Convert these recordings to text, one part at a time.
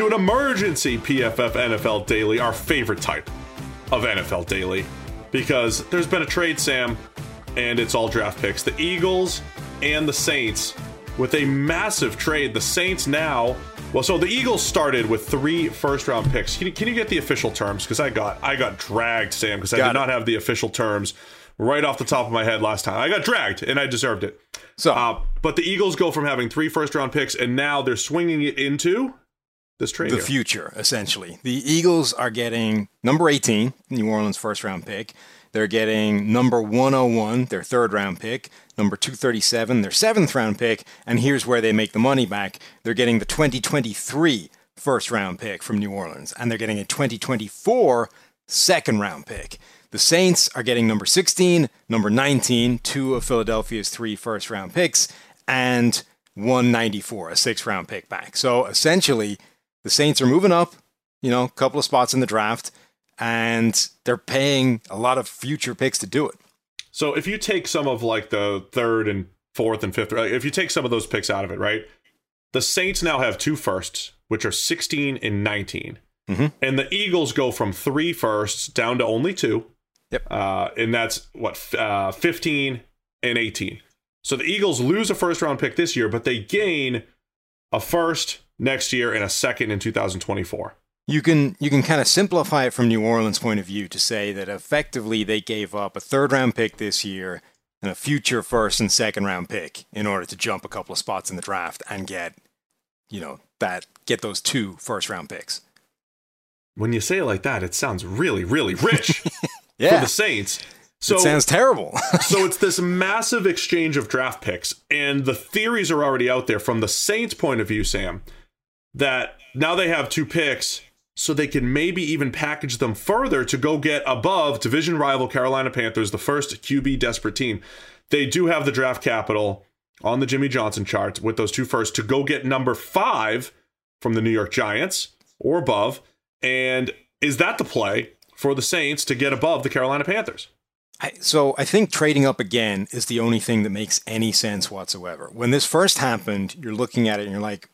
into an emergency PFF NFL Daily, our favorite type of NFL Daily, because there's been a trade, Sam, and it's all draft picks. The Eagles and the Saints with a massive trade. The Saints now, well, so the Eagles started with three first round picks. Can you, can you get the official terms? Because I got I got dragged, Sam, because I Got did it. not have the official terms right off the top of my head last time. I got dragged, and I deserved it. So, Uh, but the Eagles go from having three first round picks, and now they're swinging it into this trade. the here. future, essentially. The Eagles are getting number 18, New Orleans first round pick. They're getting number 101, their third round pick. Number 237, their seventh round pick. And here's where they make the money back. They're getting the 2023 first round pick from New Orleans. And they're getting a 2024 second round pick. The Saints are getting number 16, number 19, two of Philadelphia's three first round picks, and 194, a six round pick back. So essentially, the Saints are moving up, you know, a couple of spots in the draft, and they're paying a lot of future picks to do it. So if you take some of like the third and fourth and fifth, if you take some of those picks out of it, right? The Saints now have two firsts, which are 16 and 19. Mhm. And the Eagles go from three firsts down to only two. Yep. Uh, and that's what, uh, 15 and 18. So the Eagles lose a first round pick this year, but they gain a first next year and a second in 2024. You can you can kind of simplify it from New Orleans' point of view to say that effectively they gave up a third round pick this year and a future first and second round pick in order to jump a couple of spots in the draft and get, you know, that get those two first round picks. When you say it like that, it sounds really, really rich yeah. for the Saints. So it sounds terrible. so it's this massive exchange of draft picks, and the theories are already out there from the Saints' point of view, Sam, that now they have two picks, so they can maybe even package them further to go get above division rival Carolina Panthers, the first QB desperate team. They do have the draft capital on the Jimmy Johnson chart with those two first to go get number five from the New York Giants or above. And is that the play for the Saints to get above the Carolina Panthers? I, so I think trading up again is the only thing that makes any sense whatsoever. When this first happened, you're looking at it and you're like,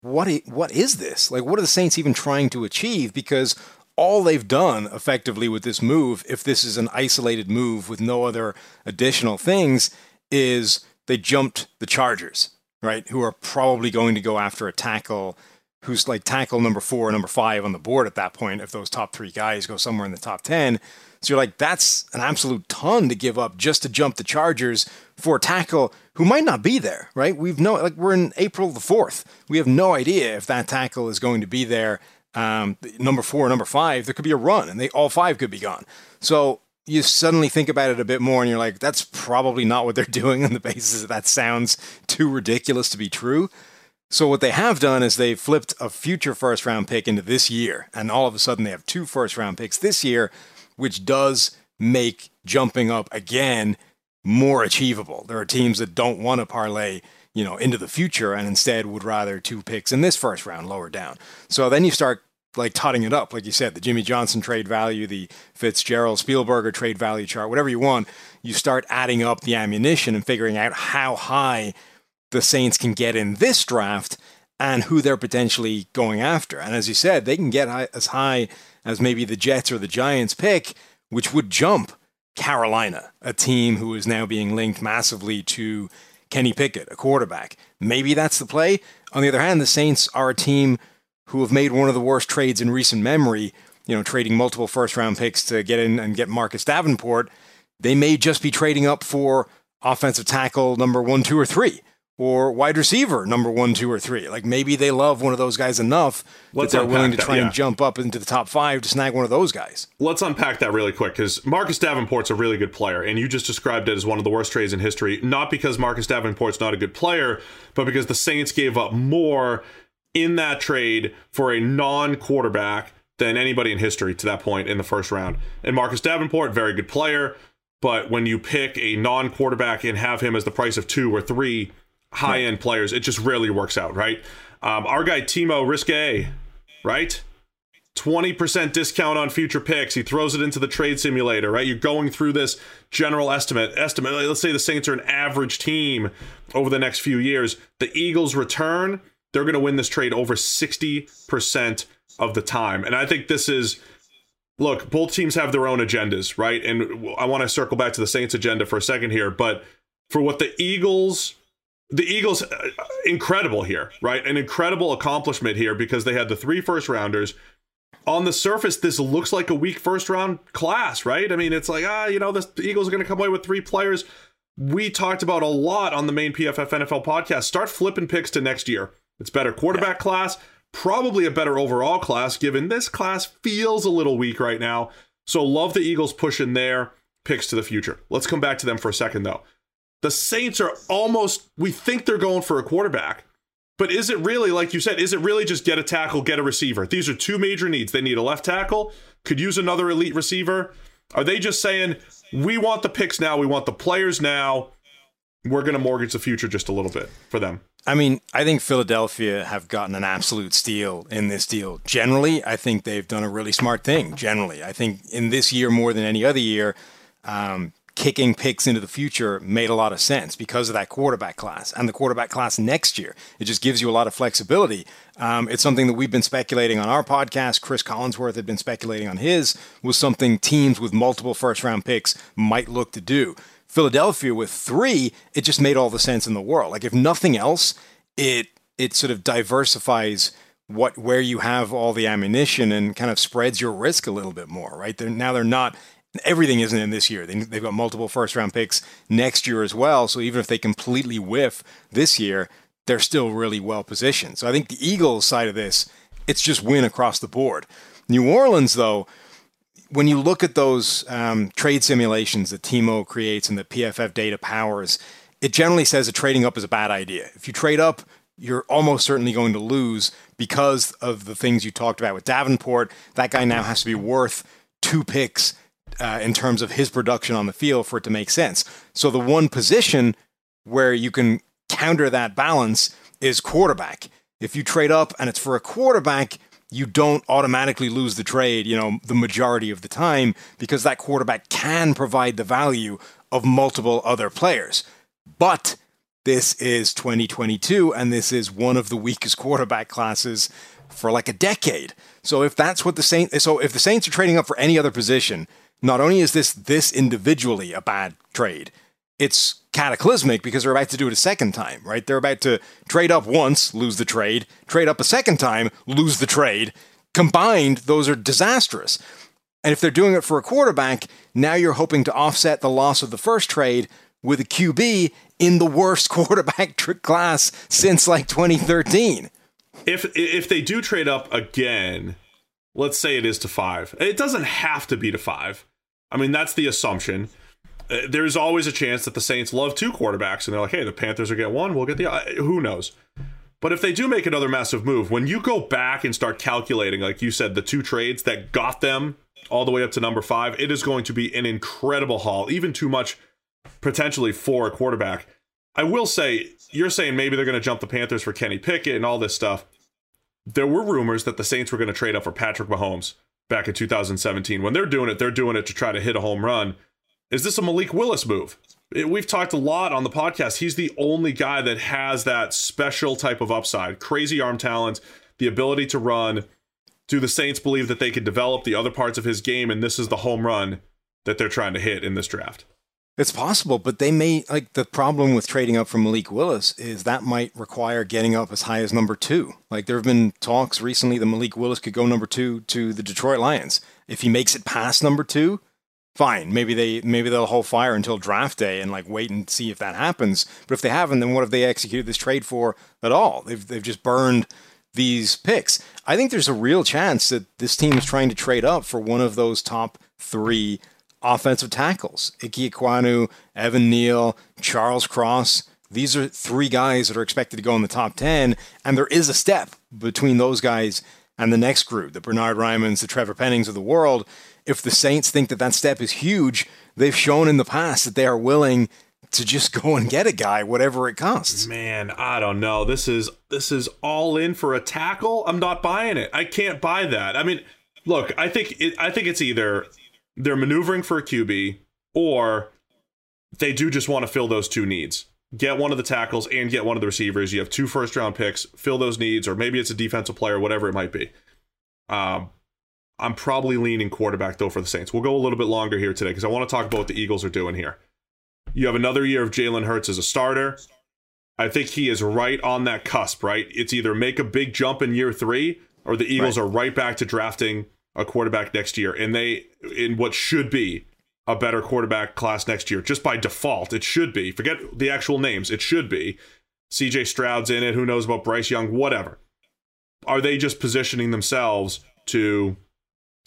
what i- what is this? Like what are the Saints even trying to achieve because all they've done effectively with this move, if this is an isolated move with no other additional things, is they jumped the Chargers, right? Who are probably going to go after a tackle who's like tackle number four, number five on the board at that point if those top three guys go somewhere in the top 10. So you're like, that's an absolute ton to give up just to jump the Chargers for a tackle who might not be there, right? We've no, like, we're in April the 4th. We have no idea if that tackle is going to be there. Um, number four, number five, there could be a run and they all five could be gone. So you suddenly think about it a bit more and you're like, that's probably not what they're doing on the basis that that sounds too ridiculous to be true. So what they have done is they've flipped a future first round pick into this year, and all of a sudden they have two first round picks this year, which does make jumping up again more achievable. There are teams that don't want to parlay, you know, into the future and instead would rather two picks in this first round lower down. So then you start like totting it up, like you said, the Jimmy Johnson trade value, the Fitzgerald Spielberger trade value chart, whatever you want. You start adding up the ammunition and figuring out how high the Saints can get in this draft and who they're potentially going after. And as you said, they can get high, as high as maybe the Jets or the Giants pick, which would jump Carolina, a team who is now being linked massively to Kenny Pickett, a quarterback. Maybe that's the play. On the other hand, the Saints are a team who have made one of the worst trades in recent memory, you know, trading multiple first round picks to get in and get Marcus Davenport. They may just be trading up for offensive tackle number one, two, or three or wide receiver number one, two, or three. Like maybe they love one of those guys enough Let's that they're willing to try that, yeah. and jump up into the top five to snag one of those guys. Let's unpack that really quick because Marcus Davenport's a really good player, and you just described it as one of the worst trades in history. Not because Marcus Davenport's not a good player, but because the Saints gave up more in that trade for a non-quarterback than anybody in history to that point in the first round. And Marcus Davenport, very good player, but when you pick a non-quarterback and have him as the price of two or three high end players. It just rarely works out, right? Um, our guy Timo Riske, right? 20% discount on future picks. He throws it into the trade simulator, right? You're going through this general estimate. Estimate. Let's say the Saints are an average team over the next few years. The Eagles return, they're going to win this trade over 60% of the time. And I think this is look, both teams have their own agendas, right? And I want to circle back to the Saints agenda for a second here, but for what the Eagles the Eagles, uh, incredible here, right? An incredible accomplishment here because they had the three first rounders. On the surface, this looks like a weak first round class, right? I mean, it's like, ah, you know, the Eagles are going to come away with three players. We talked about a lot on the main PFF NFL podcast. Start flipping picks to next year. It's better quarterback yeah. class, probably a better overall class, given this class feels a little weak right now. So, love the Eagles pushing their picks to the future. Let's come back to them for a second, though the Saints are almost, we think they're going for a quarterback. But is it really, like you said, is it really just get a tackle, get a receiver? These are two major needs. They need a left tackle, could use another elite receiver. Are they just saying, we want the picks now, we want the players now, we're going to mortgage the future just a little bit for them? I mean, I think Philadelphia have gotten an absolute steal in this deal. Generally, I think they've done a really smart thing. Generally, I think in this year more than any other year, um, kicking picks into the future made a lot of sense because of that quarterback class and the quarterback class next year. It just gives you a lot of flexibility. Um, it's something that we've been speculating on our podcast. Chris Collinsworth had been speculating on his, was something teams with multiple first round picks might look to do. Philadelphia with three, it just made all the sense in the world. Like if nothing else, it it sort of diversifies what where you have all the ammunition and kind of spreads your risk a little bit more, right? They're, now they're not everything isn't in this year. They, have got multiple first round picks next year as well. So even if they completely whiff this year, they're still really well positioned. So I think the Eagles side of this, it's just win across the board. New Orleans, though, when you look at those um, trade simulations that Timo creates and the PFF data powers, it generally says that trading up is a bad idea. If you trade up, you're almost certainly going to lose because of the things you talked about with Davenport. That guy now has to be worth two picks uh, in terms of his production on the field for it to make sense. So the one position where you can counter that balance is quarterback. If you trade up and it's for a quarterback, you don't automatically lose the trade, you know, the majority of the time because that quarterback can provide the value of multiple other players. But this is 2022 and this is one of the weakest quarterback classes for like a decade. So if that's what the Saints so if the Saints are trading up for any other position, not only is this this individually a bad trade, it's cataclysmic because they're about to do it a second time, right? They're about to trade up once, lose the trade, trade up a second time, lose the trade. Combined, those are disastrous. And if they're doing it for a quarterback, now you're hoping to offset the loss of the first trade with a QB in the worst quarterback class since like 2013. If if they do trade up again, let's say it is to 5. It doesn't have to be to 5. I mean, that's the assumption. Uh, there's always a chance that the Saints love two quarterbacks and they're like, hey, the Panthers will get one, we'll get the. Uh, who knows? But if they do make another massive move, when you go back and start calculating, like you said, the two trades that got them all the way up to number five, it is going to be an incredible haul, even too much potentially for a quarterback. I will say, you're saying maybe they're going to jump the Panthers for Kenny Pickett and all this stuff. There were rumors that the Saints were going to trade up for Patrick Mahomes back in 2017. When they're doing it, they're doing it to try to hit a home run. Is this a Malik Willis move? It, we've talked a lot on the podcast. He's the only guy that has that special type of upside, crazy arm talent, the ability to run. Do the Saints believe that they could develop the other parts of his game, and this is the home run that they're trying to hit in this draft? It's possible, but they may like the problem with trading up for Malik Willis is that might require getting up as high as number two. Like there have been talks recently that Malik Willis could go number two to the Detroit Lions. If he makes it past number two, fine. Maybe they maybe they'll hold fire until draft day and like wait and see if that happens. But if they haven't, then what have they executed this trade for at all? They've they've just burned these picks. I think there's a real chance that this team is trying to trade up for one of those top three offensive tackles. Ike Ekwonu, Evan Neal, Charles Cross. These are three guys that are expected to go in the top 10, and there is a step between those guys and the next group, the Bernhard Raimanns, the Trevor Pennings of the world. If the Saints think that that step is huge, they've shown in the past that they are willing to just go and get a guy, whatever it costs. Man, I don't know. This is this is all in for a tackle. I'm not buying it. I can't buy that. I mean, look, I think it, I think it's either they're maneuvering for a QB or they do just want to fill those two needs. Get one of the tackles and get one of the receivers. You have two first round picks, fill those needs, or maybe it's a defensive player, whatever it might be. Um, I'm probably leaning quarterback though for the Saints. We'll go a little bit longer here today because I want to talk about what the Eagles are doing here. You have another year of Jalen Hurts as a starter. I think he is right on that cusp, right? It's either make a big jump in year three or the Eagles right. are right back to drafting a quarterback next year. And they, in what should be a better quarterback class next year, just by default, it should be. Forget the actual names, it should be. CJ Stroud's in it. Who knows about Bryce Young? Whatever. Are they just positioning themselves to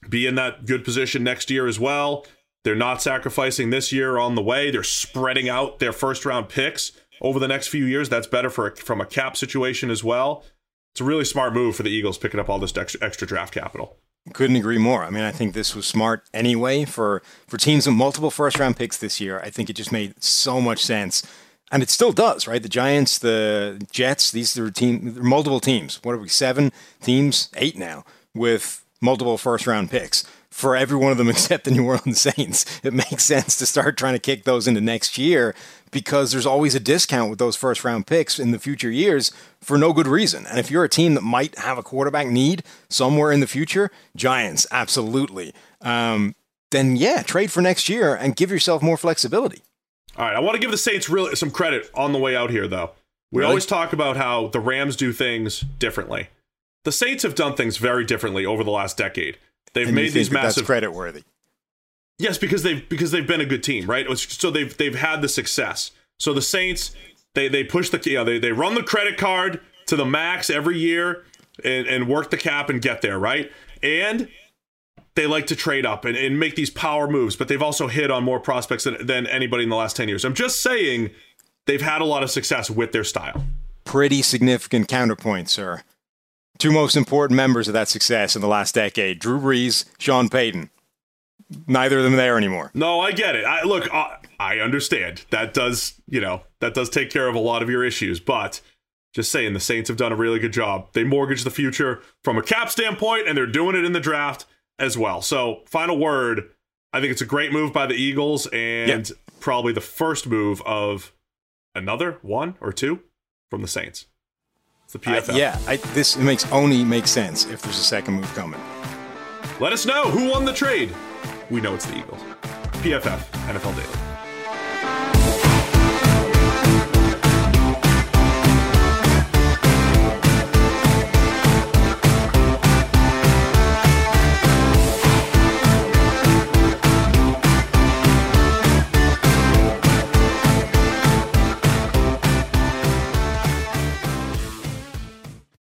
be in that good position next year as well? They're not sacrificing this year on the way. They're spreading out their first round picks over the next few years. That's better for from a cap situation as well. It's a really smart move for the Eagles picking up all this extra, extra draft capital. Couldn't agree more. I mean, I think this was smart anyway for for teams with multiple first round picks this year. I think it just made so much sense. And it still does, right? The Giants, the Jets, these are team multiple teams. What are we? Seven teams, eight now with multiple first round picks for every one of them except the New Orleans Saints. It makes sense to start trying to kick those into next year because there's always a discount with those first round picks in the future years for no good reason. And if you're a team that might have a quarterback need somewhere in the future, Giants, absolutely. Um, then yeah, trade for next year and give yourself more flexibility. All right, I want to give the Saints really some credit on the way out here, though. We really? always talk about how the Rams do things differently. The Saints have done things very differently over the last decade. They've and made these massive credit worthy. Yes, because they've because they've been a good team, right? So they've they've had the success. So the Saints they they push the you know, they they run the credit card to the max every year and, and work the cap and get there, right? And they like to trade up and, and make these power moves, but they've also hit on more prospects than, than anybody in the last 10 years. I'm just saying they've had a lot of success with their style. Pretty significant counterpoint, sir two most important members of that success in the last decade Drew Brees, Sean Payton. Neither of them there anymore. No, I get it. I, look, I, I understand. That does, you know, that does take care of a lot of your issues. But just saying, the Saints have done a really good job. They mortgage the future from a cap standpoint, and they're doing it in the draft as well. So, final word I think it's a great move by the Eagles, and yep. probably the first move of another one or two from the Saints. It's the PFF. Uh, yeah, I, this makes only makes sense if there's a second move coming. Let us know who won the trade. We know it's the Eagles. PFF NFL Daily.